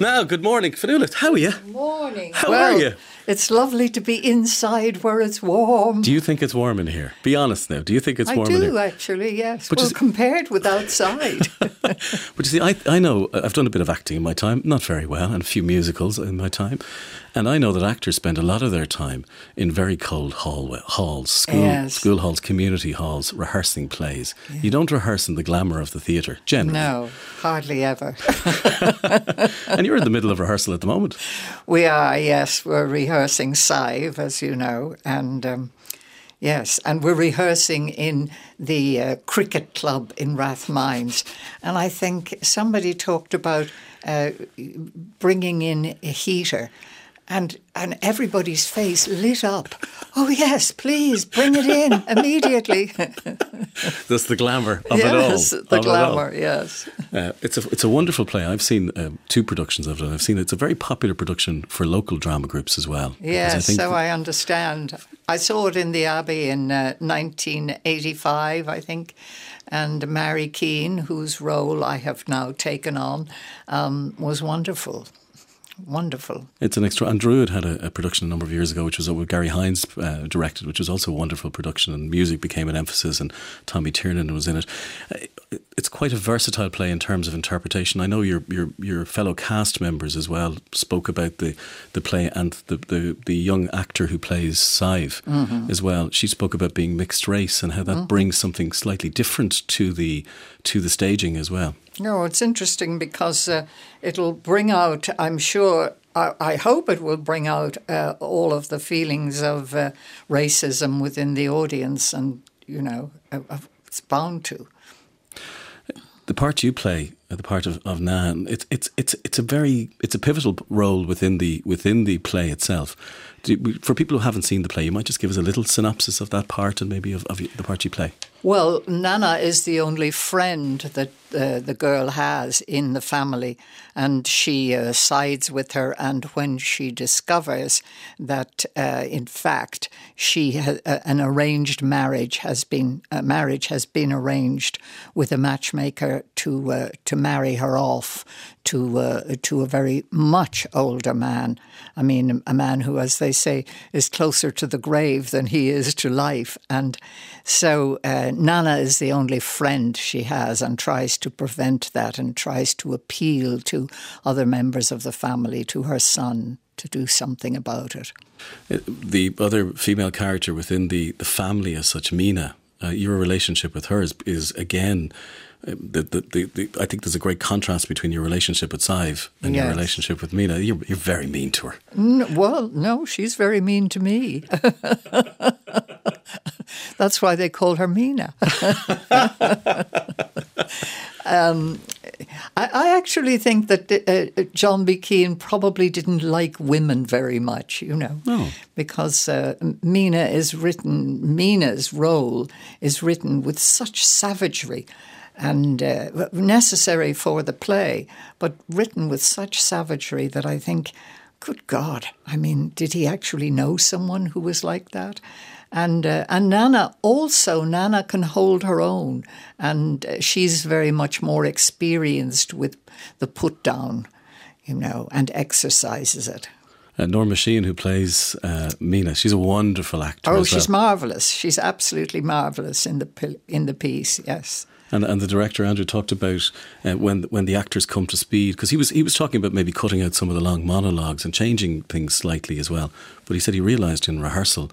Now, good morning, Fionnula. How are you? Morning. How well, are you? It's lovely to be inside where it's warm. Do you think it's warm in here? Be honest now. Do you think it's warm in I do here? actually, yes. But well, see- compared with outside. But you see, I, I know uh, I've done a bit of acting in my time, not very well, and a few musicals in my time. And I know that actors spend a lot of their time in very cold hall, halls, school, Yes. school halls, community halls, rehearsing plays. You don't rehearse in the glamour of the theatre, generally. no, hardly ever. And you're in the middle of rehearsal at the moment. We are, yes. We're rehearsing Sive, as you know, and um, yes, and we're rehearsing in the uh, cricket club in Rathmines. And I think somebody talked about uh, bringing in a heater. And, and everybody's face lit up. Oh, yes, please bring it in immediately. That's the glamour of yes, it all. the of it all. glamour, yes. Uh, it's a it's a wonderful play. I've seen uh, two productions of it. I've seen it's a very popular production for local drama groups as well. Yes, think so I understand. I saw it in the Abbey in uh, 1985, I think, and Mary Keane, whose role I have now taken on, um, was wonderful. Wonderful. It's an extra. And Druid had a, a production a number of years ago, which was with Garry Hynes uh, directed, which was also a wonderful production, and music became an emphasis, and Tommy Tiernan was in it. Uh, It's quite a versatile play in terms of interpretation. I know your your your fellow cast members as well spoke about the the play and the the, the young actor who plays Sive as well. She spoke about being mixed race and how that brings something slightly different to the to the staging as well. No, it's interesting because uh, it'll bring out, I'm sure, I, I hope it will bring out uh, all of the feelings of uh, racism within the audience, and, you know, uh, it's bound to. the part you play, uh, the part of, of Nan, it's it's it's it's a very it's a pivotal role within the within the play itself. You- for people who haven't seen the play, you might just give us a little synopsis of that part and maybe of, of the part you play. Well, Nana is the only friend that uh, the girl has in the family, and she uh, sides with her. And when she discovers that, uh, in fact, she ha- uh, an arranged marriage has been a marriage has been arranged with a matchmaker to uh, to marry her off to uh, to a very much older man. I mean, a man who, as they say, is closer to the grave than he is to life. And so uh, Nana is the only friend she has, and tries to prevent that, and tries to appeal to other members of the family, to her son, to do something about it. Uh, The other female character within the, the family as such, Mena, uh, your relationship with her is, is again. Uh, The, the, the, I think there's a great contrast between your relationship with Sive and your relationship with Mena. You're, you're very mean to her. Well, no, she's very mean to me. That's why they call her Mena. um, I, I actually think that uh, John B. Keane probably didn't like women very much, you know, because uh, Mena is written, Mena's role is written with such savagery and uh, necessary for the play, but written with such savagery that I think, good God, I mean, did he actually know someone who was like that? And uh, and Nana also Nana can hold her own, and uh, she's very much more experienced with the put down, you know, and exercises it. Uh, Norma Sheahan, who plays uh, Mena, she's a wonderful actor. Oh, she's well. marvelous. She's absolutely marvelous in the in the piece. Yes. And, and the director Andrew talked about uh, when when the actors come to speed because he was he was talking about maybe cutting out some of the long monologues and changing things slightly as well. But he said he realised in rehearsal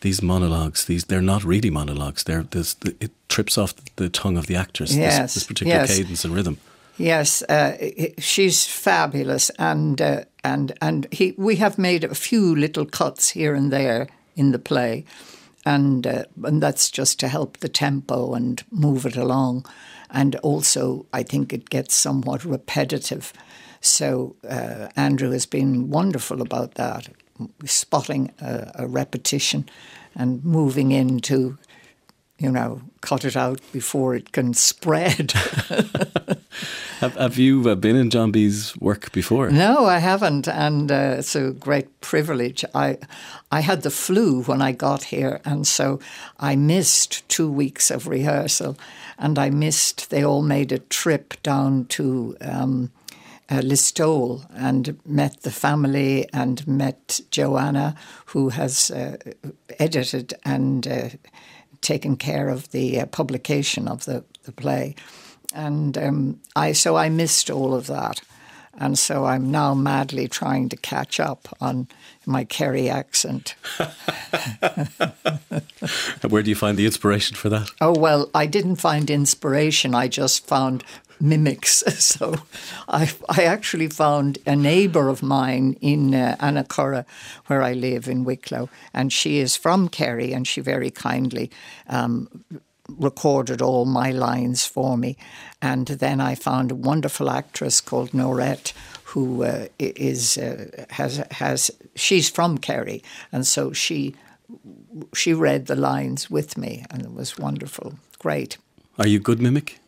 these monologues these they're not really monologues. They're this it trips off the tongue of the actors. Yes, this, this particular yes. cadence and rhythm. Yes, uh, she's fabulous, and uh, and and he. We have made a few little cuts here and there in the play, and uh, and that's just to help the tempo and move it along, and also I think it gets somewhat repetitive. So uh, Andrew has been wonderful about that, spotting a, a repetition, and moving into you know, cut it out before it can spread. Have, have you uh, been in John B's work before? no, I haven't, and uh, it's a great privilege. I, I had the flu when I got here, and so I missed two weeks of rehearsal, and I missed. They all made a trip down to um, uh, Listowel and met the family and met Joanna, who has uh, edited and uh, taken care of the uh, publication of the, the play. And um, I so I missed all of that. And so I'm now madly trying to catch up on my Kerry accent. Where do you find the inspiration for that? Oh, well, I didn't find inspiration. I just found mimics. So I, I actually found a neighbour of mine in uh, where I live in Wicklow, and she is from Kerry, and she very kindly um, recorded all my lines for me. And then I found a wonderful actress called Norette who uh, is uh, has has she's from Kerry, and so she she read the lines with me, and it was wonderful, great. Are you good mimic?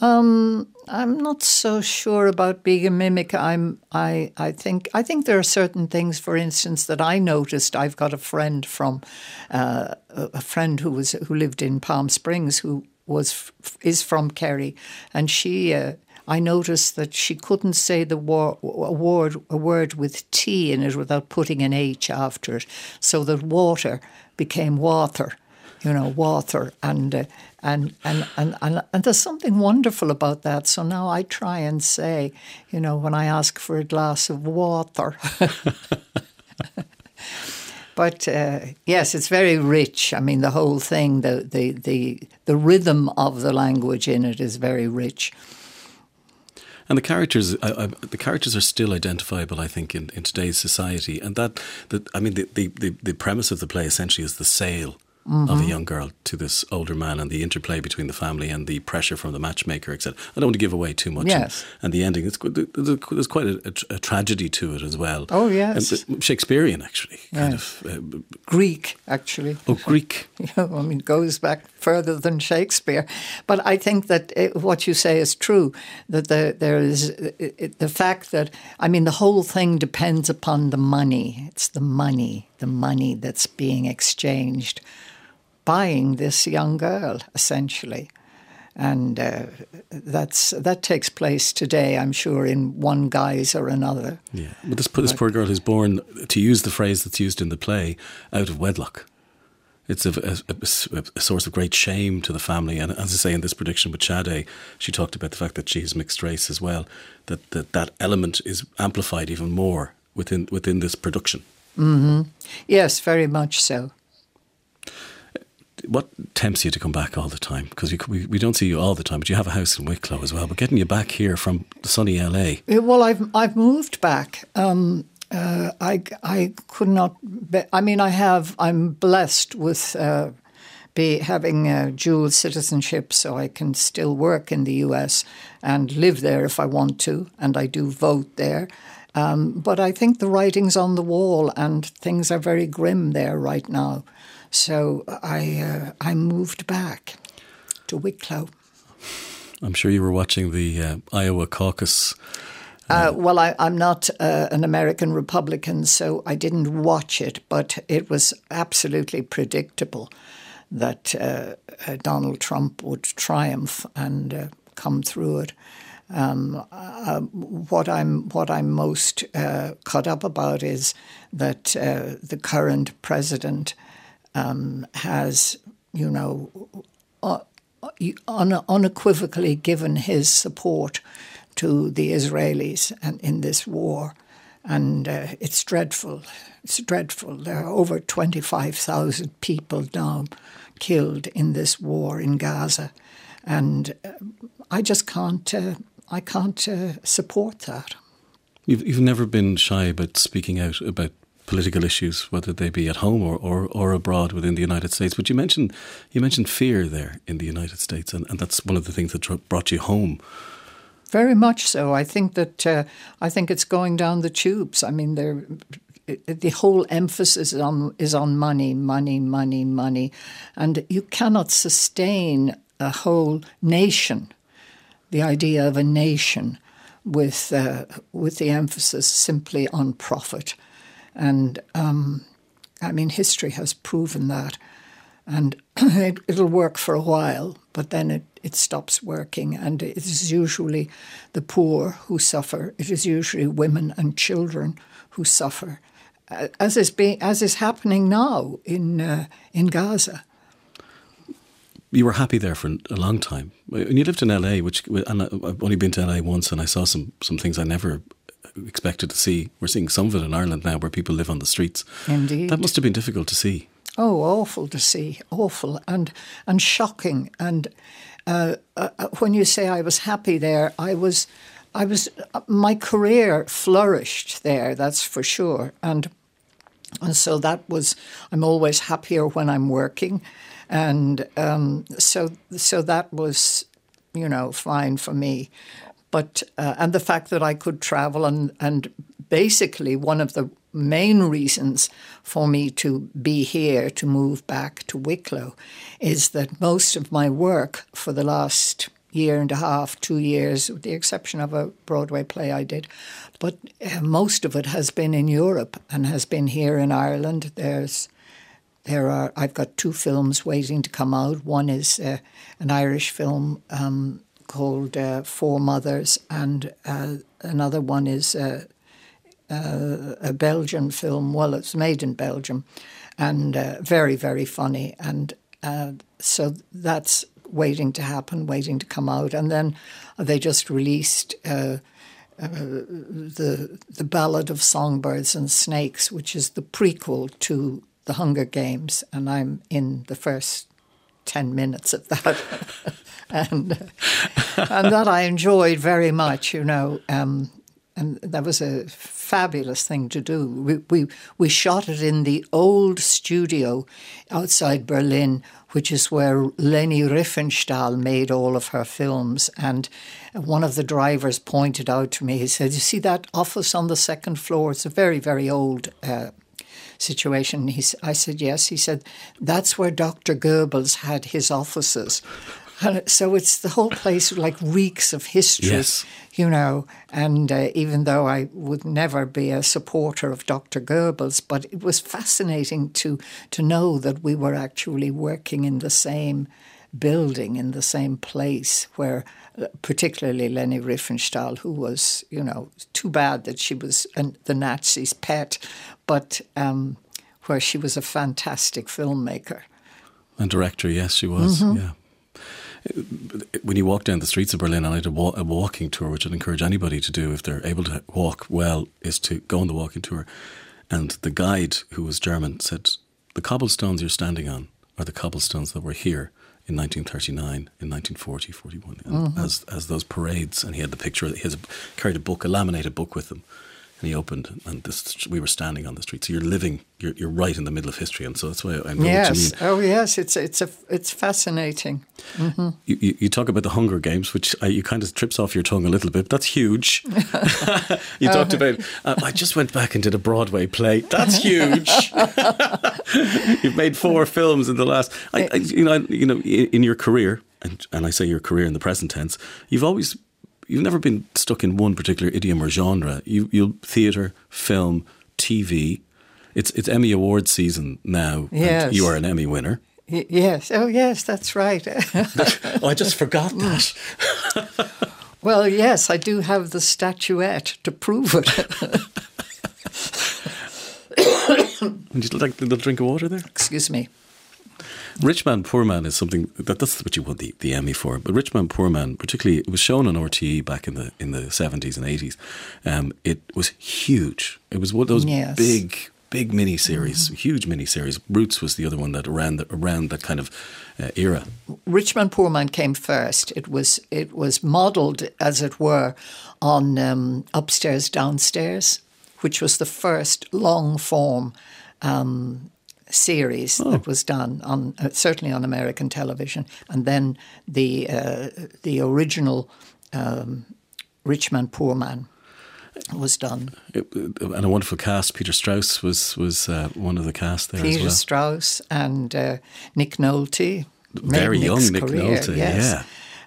Um, I'm not so sure about being a mimic. I'm. I. I think. I think there are certain things, for instance, that I noticed. I've got a friend from, uh, a friend who was who lived in Palm Springs who was is from Kerry, and she. Uh, I noticed that she couldn't say the wor- a word a word with T in it without putting an H after it, so that water became water you know, water and, uh, and, and, and, and, and there's something wonderful about that. So now I try and say, you know, when I ask for a glass of water. but uh, yes, it's very rich. I mean, the whole thing, the, the, the, the rhythm of the language in it is very rich. And the characters, the characters are still identifiable, I think, in, in today's society. And that, that I mean, the, the, the premise of the play essentially is the sale mm-hmm. of a young girl to this older man and the interplay between the family and the pressure from the matchmaker, etc. I don't want to give away too much. Yes. And, and the ending, it's, there's quite a, a, a, tragedy to it as well. Oh, yes. And, Shakespearean, actually. Kind yes. of. Uh, Greek, actually. Oh, Greek. I mean, it goes back further than Shakespeare. But I think that it, what you say is true, that the, there is it, the fact that, I mean, the whole thing depends upon the money. It's the money, the money that's being exchanged buying this young girl, essentially. And uh, that's that takes place today, I'm sure, in one guise or another. Yeah, but this, this poor girl is born, to use the phrase that's used in the play, out of wedlock. It's a, a, a, source of great shame to the family. And as I say in this prediction with Sade, she talked about the fact that she's mixed race as well, that that, that element is amplified even more within, within this production. Mm-hmm. Yes, very much so what tempts you to come back all the time? Because we, we, don't see you all the time, but you have a house in Wicklow as well. But getting you back here from sunny LA. Well, I've I've moved back. Um, uh, I I could not. Be, I mean, I have. I'm blessed with. Uh, be having a dual citizenship, so I can still work in the U.S. and live there if I want to, and I do vote there. Um, but I think the writing's on the wall, and things are very grim there right now. So I uh, I moved back to Wicklow. I'm sure you were watching the uh, Iowa caucus. Uh, well, I, am not uh, an American Republican, so I didn't watch it, but it was absolutely predictable that uh, uh, Donald Trump would triumph and come through it. Um, uh, what I'm what I'm most uh, caught up about is that uh, the current president um, has, you know, uh, un- unequivocally given his support to the Israelis and in this war. And uh, it's dreadful. It's dreadful. There are over 25,000 people now killed in this war in Gaza. And uh, I just can't, uh, I can't uh, support that. You've, you've never been shy about speaking out about political issues, whether they be at home or, or, or abroad within the United States. But you mentioned you mentioned fear there in the United States, and, and that's one of the things that brought you home. Very much so. I think that uh, I think it's going down the tubes. I mean, there the whole emphasis is on is on money, money, money, money, and you cannot sustain a whole nation. The idea of a nation with uh, with the emphasis simply on profit. And um, I mean, history has proven that. and it, it'll work for a while, but then it, it stops working, and it is usually the poor who suffer. It is usually women and children who suffer, as is being as is happening now in uh, in Gaza. You were happy there for a long time, and you lived in LA, which and I've only been to LA once, and I saw some some things I never expected to see. We're seeing some of it in Ireland now, where people live on the streets. Indeed, that must have been difficult to see. Oh, awful to see, awful and and shocking. And uh, uh, when you say I was happy there, I was, I was. My career flourished there. That's for sure. And and so that was. I'm always happier when I'm working, and um, so so that was, you know, fine for me. But uh, and the fact that I could travel and and basically one of the main reasons for me to be here, to move back to Wicklow, is that most of my work for the last year and a half, two years, with the exception of a Broadway play I did, but uh, most of it has been in Europe and has been here in Ireland. There's there are I've got two films waiting to come out. One is uh, an Irish film um, called uh, Four Mothers, and uh, another one is uh, uh, a Belgian film. Well, it's made in Belgium, and uh, very very funny. And uh, so that's waiting to happen, waiting to come out. And then they just released. The the Ballad of Songbirds and Snakes, which is the prequel to the Hunger Games, and I'm in the first ten minutes of that, and and that I enjoyed very much. You know, um, and that was a fabulous thing to do. We, we, we shot it in the old studio outside Berlin, which is where Leni Riefenstahl made all of her films. And one of the drivers pointed out to me, he said, You see that office on the second floor? It's a very, very old uh, situation. He, I said, Yes. He said, That's where Dr. Goebbels had his offices. So it's the whole place like reeks of history, yes. you know. And uh, even though I would never be a supporter of Dr. Goebbels, but it was fascinating to to know that we were actually working in the same building in the same place where uh, particularly Leni Riefenstahl, who was, you know, too bad that she was an, the Nazis' pet, but um, where she was a fantastic filmmaker. And director, yes, she was, mm-hmm. yeah when you walk down the streets of Berlin, and I did a, a, walking tour, which I'd encourage anybody to do if they're able to walk well, is to go on the walking tour. And the guide, who was German, said, The cobblestones you're standing on are the cobblestones that were here in 1939, in 1940, 41, mm-hmm. as, as those parades. And he had the picture, he has a, carried a book, a laminated book with him and he opened, and this, we were standing on the street. So you're living, you're, you're right in the middle of history, and so that's why I know yes. what you mean. Oh yes, it's it's a it's fascinating. Mm-hmm. You, you, you, talk about the Hunger Games, which you kind of trips off your tongue a little bit. That's huge. you talked uh-huh. about. Uh, I just went back and did a Broadway play. That's huge. You've made four films in the last. I, I, you know, you know, in, in your career, and, and I say your career in the present tense, you've always you've never been stuck in one particular idiom or genre. You you theatre, film, TV. It's it's Emmy Award season now. Yes. you are an Emmy winner. Y- yes. Oh, yes. That's right. oh, I just forgot that. well, yes, I do have the statuette to prove it. Would you like a little drink of water there? Excuse me. Rich Man, Poor Man is something that that's what you won the, the Emmy for. But Rich Man, Poor Man, particularly, it was shown on RTE back in the in the seventies and eighties. Um, it was huge. It was one of those yes. big big mini series, mm. huge mini series. Roots was the other one that around the, around that kind of uh, era. Rich Man Poor Man came first. It was it was modelled, as it were, on um, Upstairs Downstairs, which was the first long form um, series oh. that was done on uh, certainly on American television, and then the uh, the original um, Rich Man Poor Man was done. It, and a wonderful cast. Peter Strauss was was uh, one of the cast there. Peter well. Strauss and uh, Nick Nolte. Very young Nick's Nick career, Nolte. Yes. Yeah.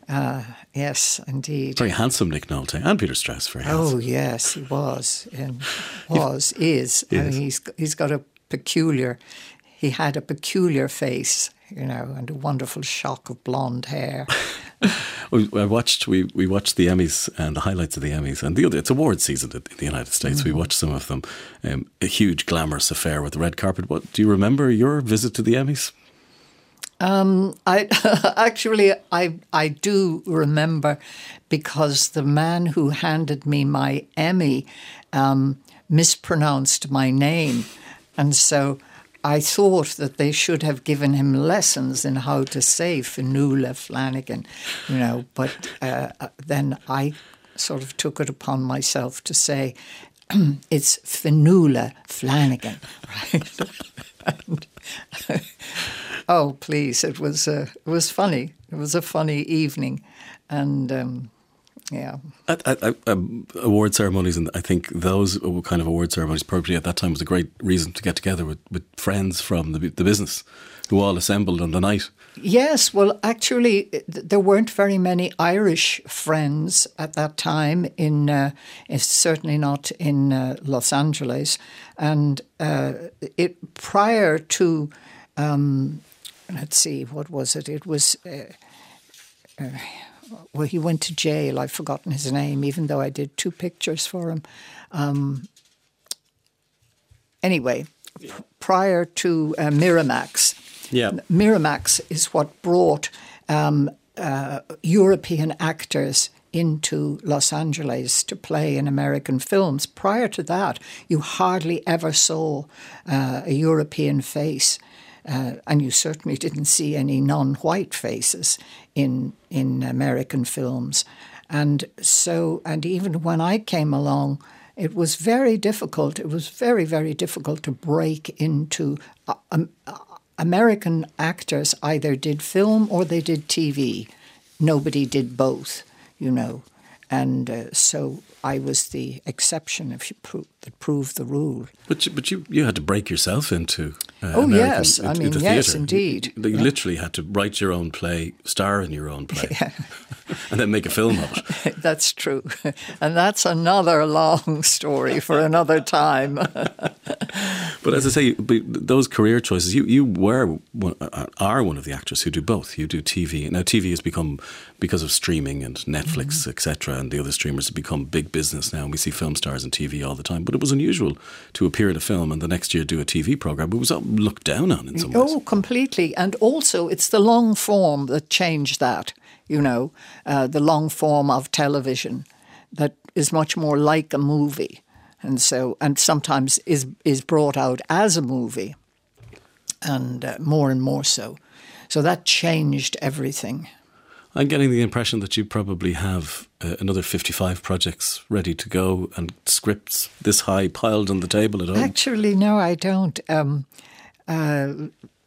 Uh, yes, indeed. Very handsome Nick Nolte and Peter Strauss. Very handsome. Oh yes, he was and was is. I mean, he's he's got a peculiar he had a peculiar face. you know, and a wonderful shock of blonde hair. we, I watched we, we watched the Emmys and the highlights of the Emmys and the other it's award season in the United States. Mm-hmm. We watched some of them. Um, a huge glamorous affair with the red carpet. What do you remember your visit to the Emmys? Um, I actually I I do remember because the man who handed me my Emmy um, mispronounced my name, and so I thought that they should have given him lessons in how to say Fionnula Flanagan, you know. But uh, uh then I sort of took it upon myself to say it's Fionnula Flanagan, right? and, oh, please! It was uh, it was funny. It was a funny evening, and. Um, yeah. At, at, at, um, award ceremonies, and I think those kind of award ceremonies, probably at that time, was a great reason to get together with, with friends from the, the business who all assembled on the night. Yes, well, actually, there weren't very many Irish friends at that time. In uh, certainly not in uh, Los Angeles, and uh, it prior to, um, let's see, what was it? It was. Well, he went to jail. I've forgotten his name, even though I did two pictures for him. Um, anyway, yeah. prior to uh, Miramax, yeah. Miramax is what brought um, uh, European actors into Los Angeles to play in American films. Prior to that, you hardly ever saw uh, a European face. Uh, and you certainly didn't see any non-white faces in in American films, and so and even when I came along, it was very difficult. It was very very difficult to break into. Uh, um, uh, American actors either did film or they did TV. Nobody did both, you know, and uh, so I was the exception if you pro- that proved the rule. But you, but you, you had to break yourself into uh, oh American, yes, I mean yes, indeed. You, you yeah. literally had to write your own play, star in your own play, yeah. and then make a film of it. that's true, and that's another long story for another time. but as I say, those career choices, you you were one, uh, are one of the actors who do both. You do TV now. TV has become because of streaming and Netflix, mm-hmm. etc., and the other streamers have become big business now. And we see film stars on TV all the time. But it was unusual to appear in a film and the next year do a TV program. It was looked down on in some oh, ways. Oh, completely. And also, it's the long form that changed that. You know, uh, the long form of television that is much more like a movie, and so and sometimes is is brought out as a movie, and uh, more and more so. So that changed everything. I'm getting the impression that you probably have uh, another 55 projects ready to go and scripts this high piled on the table at home. Actually, no, I don't. Um, uh,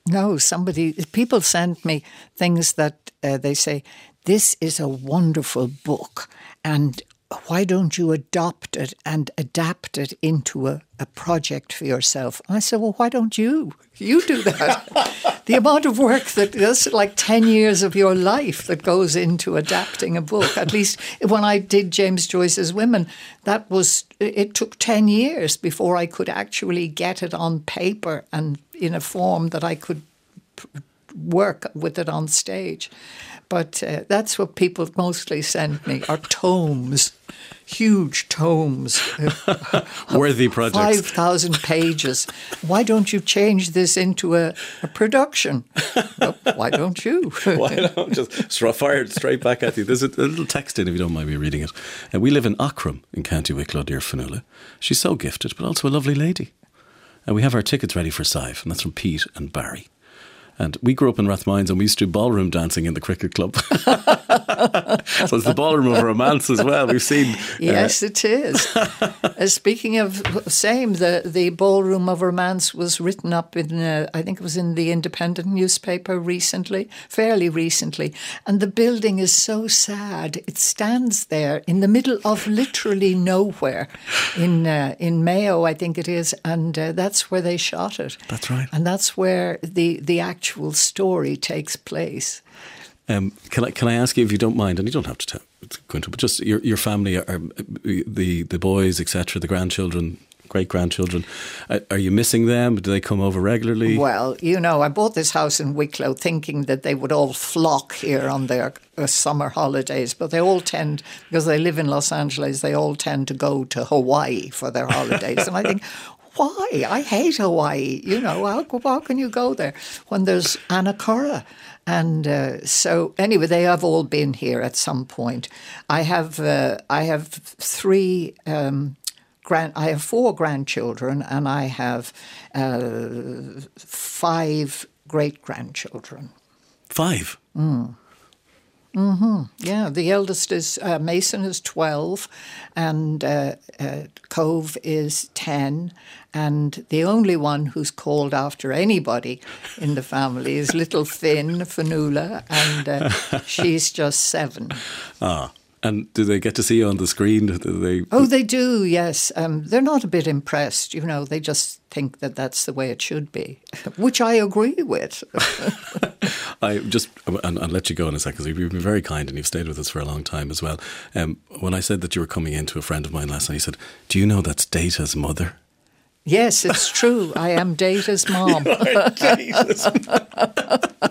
no, somebody, people send me things that uh, they say, this is a wonderful book. And why don't you adopt it and adapt it into a, a project for yourself? I said, well, why don't you? You do that. the amount of work that that's like 10 years of your life that goes into adapting a book. At least when I did James Joyce's Women, that was, it took 10 years before I could actually get it on paper and in a form that I could work with it on stage. But uh, that's what people mostly send me are tomes, huge tomes, worthy projects, five thousand pages. Why don't you change this into a, a production? well, why don't you? why don't just fire it straight back at you? There's a, a, little text in if you don't mind me reading it. And we live in Aughrim in County Wicklow dear Fionnula. She's so gifted, but also a lovely lady. And we have our tickets ready for Sive, and that's from Pete and Barry. And we grew up in Rathmines and we used to do ballroom dancing in the cricket club. so it's the ballroom of romance as well. We've seen. Uh, yes, uh, it is. uh, speaking of same, the, the ballroom of romance was written up in, uh, I think it was in the Independent newspaper recently, fairly recently. And the building is so sad. It stands there in the middle of literally nowhere in, uh, in Mayo, I think it is. And uh, that's where they shot it. That's right. And that's where the, the actual actual story takes place. Um, can I can I ask you if you don't mind, and you don't have to tell, Quinto, but just your your family are, the the boys, etc., the grandchildren, great grandchildren. Uh, are you missing them? Do they come over regularly? Well, you know, I bought this house in Wicklow thinking that they would all flock here on their uh, summer holidays, but they all tend, because they live in Los Angeles, they all tend to go to Hawaii for their holidays. and I think, why? I hate Hawaii. You know, how, how can you go there when there's Annacurra? And uh, so, anyway, they have all been here at some point. I have uh, I have three. Um, grand, I have four grandchildren, and I have uh, five great grandchildren. Five. Mm. Mm-hmm. Yeah, the eldest is uh, Mason is twelve, and uh, uh, Cove is ten, and the only one who's called after anybody in the family is little Finn Fionnula, and uh, she's just seven. Ah. And do they get to see you on the screen? Do they? Oh, they do. Yes, um, they're not a bit impressed. You know, they just think that that's the way it should be, which I agree with. I just and I'll let you go in a second because you've been very kind and you've stayed with us for a long time as well. Um, when I said that you were coming in to a friend of mine last night, he said, "Do you know that's Data's mother?" Yes, it's true. I am Data's mom.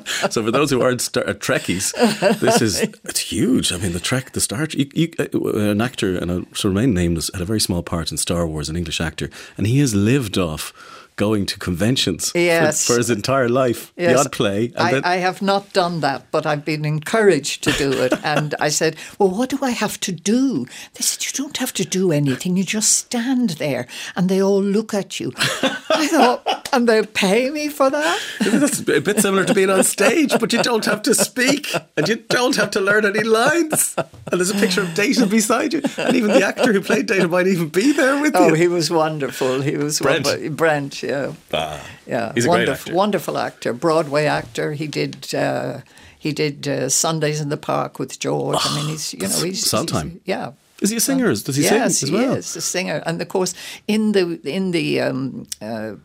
so for those who aren't star- uh, Trekkies, this is it's huge. I mean, the Trek, the Star, you, uh, an actor and of remain nameless had a very small part in Star Wars, an English actor, and he has lived off going to conventions yes. for, for, his entire life. Yes. The odd play. I, then... I, have not done that, but I've been encouraged to do it. and I said, Well, what do I have to do? They said, You don't have to do anything. You just stand there and they all look at you. I thought, And they pay me for that? That's a bit similar to being on stage, but you don't have to speak and you don't have to learn any lines. And there's a picture of Data beside you. And even the actor who played Data might even be there with oh, you. Oh, he was wonderful. He was Brent. Wonderful. Brent, yeah. Ah, yeah, he's a wonderful, great actor. wonderful actor, Broadway actor. He did uh, he did uh, Sundays in the Park with George. Oh, I mean, he's you know he's Sondheim. He's, yeah. Is he a singer? Does he yes, sing as well? Yes, a singer. And of course, in the in the um, uh,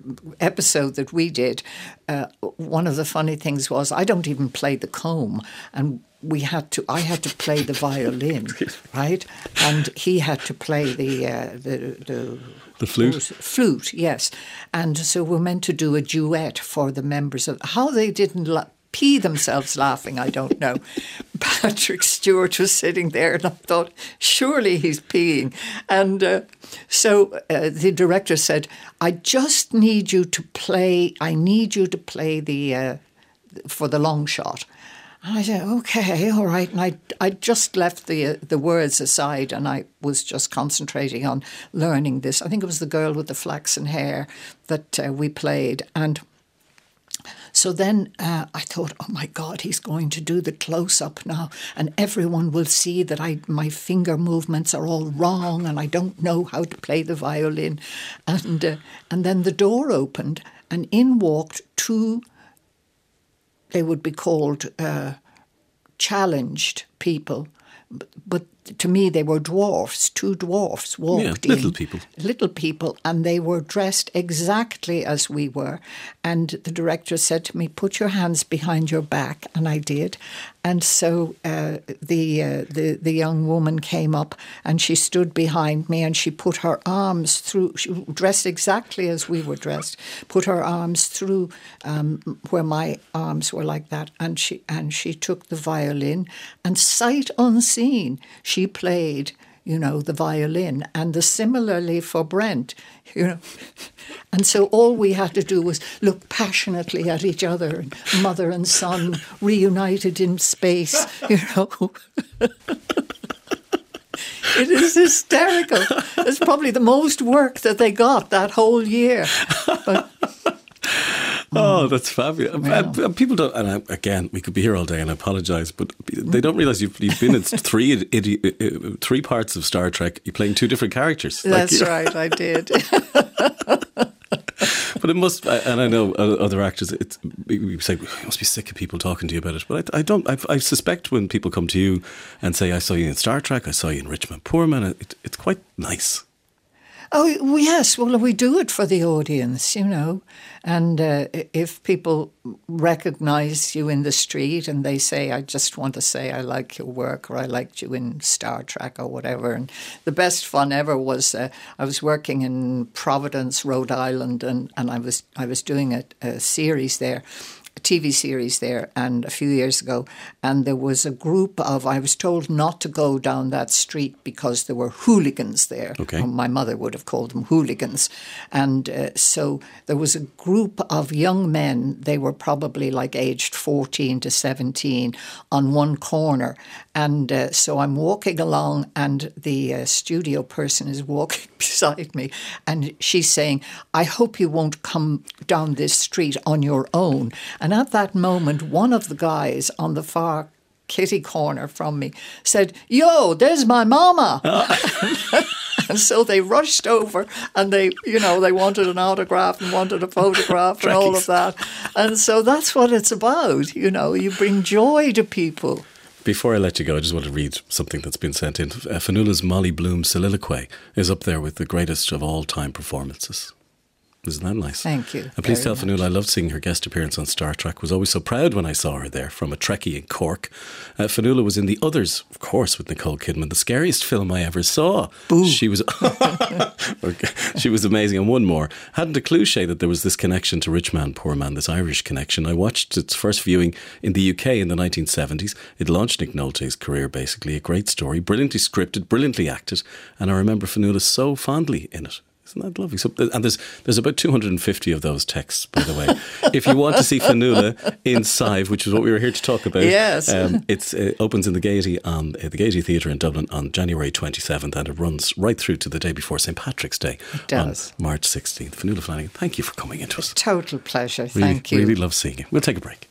episode that we did, uh, one of the funny things was I don't even play the comb, and we had to. I had to play the violin, right, and he had to play the uh, the, the the flute? Flute, yes. And so we're meant to do a duet for the members of. How they didn't la- pee themselves laughing, I don't know. Patrick Stewart was sitting there, and I thought, surely he's peeing. And uh, so uh, the director said, I just need you to play, I need you to play the. Uh, for the long shot. And I said, okay, all right. And I, I just left the the words aside and I was just concentrating on learning this. I think it was the girl with the flaxen hair that uh, we played. And so then uh, I thought, oh my God, he's going to do the close up now, and everyone will see that I my finger movements are all wrong, and I don't know how to play the violin. And uh, and then the door opened, and in walked two they would be called uh, challenged people. But, but, to me, they were dwarfs. Two dwarfs walked yeah, little in, people, little people, and they were dressed exactly as we were. And the director said to me, "Put your hands behind your back," and I did. And so uh, the uh, the the young woman came up, and she stood behind me, and she put her arms through. She dressed exactly as we were dressed. Put her arms through um, where my arms were like that, and she and she took the violin, and sight unseen she played, you know, the violin, and the similarly for Brent, you know. And so all we had to do was look passionately at each other, and mother and son reunited in space, you know. It is hysterical. It's probably the most work that they got that whole year. But Oh, that's fabulous. Uh, yeah. And people don't, and I, again, we could be here all day, and I apologise, but they don't realise you've, you've been in three uh, uh, three parts of Star Trek. You're playing two different characters. That's like, right, I did. but it must, and I know other actors. It's we say you must be sick of people talking to you about it, but I, I don't. I, I, suspect when people come to you and say, "I saw you in Star Trek," "I saw you in Rich Man Poor Man," it, it's quite nice. Oh yes, well we do it for the audience, you know, and uh, if people recognise you in the street and they say, "I just want to say I like your work" or "I liked you in Star Trek" or whatever, and the best fun ever was uh, I was working in Providence, Rhode Island, and, and I was I was doing a, a series there TV series there and a few years ago, and there was a group of. I was told not to go down that street because there were hooligans there. Okay. my mother would have called them hooligans, and uh, so there was a group of young men. They were probably like aged fourteen to seventeen on one corner, and uh, so I'm walking along, and the uh, studio person is walking beside me, and she's saying, "I hope you won't come down this street on your own." And at that moment, one of the guys on the far kitty corner from me said, Yo, there's my mama. and so they rushed over and they, you know, they wanted an autograph and wanted a photograph and all of that. And so that's what it's about. You know, you bring joy to people. Before I let you go, I just want to read something that's been sent in. Uh, Fionnula's Molly Bloom soliloquy is up there with the greatest of all time performances. Isn't that nice? Thank you. And please tell Fionnula I loved seeing her guest appearance on Star Trek. Was always so proud when I saw her there from a Trekkie in Cork. Uh, Fionnula was in The Others, of course, with Nicole Kidman, the scariest film I ever saw. Boo. She was she was amazing. And one more. Hadn't a clue, Shay, that there was this connection to Rich Man, Poor Man, this Irish connection. I watched its first viewing in the UK in the 1970s. It launched Nick Nolte's career, basically. A great story, brilliantly scripted, brilliantly acted. And I remember Fionnula so fondly in it. Isn't that lovely? So, and there's there's about 250 of those texts, by the way. if you want to see Fionnula in Sive, which is what we were here to talk about, yes, um, it uh, opens in the Gaiety on uh, the Gaiety Theatre in Dublin on January 27th, and it runs right through to the day before St Patrick's Day on March 16th. Fionnula Flanagan, thank you for coming into us. Total pleasure. Really, thank you. Really love seeing you. We'll take a break.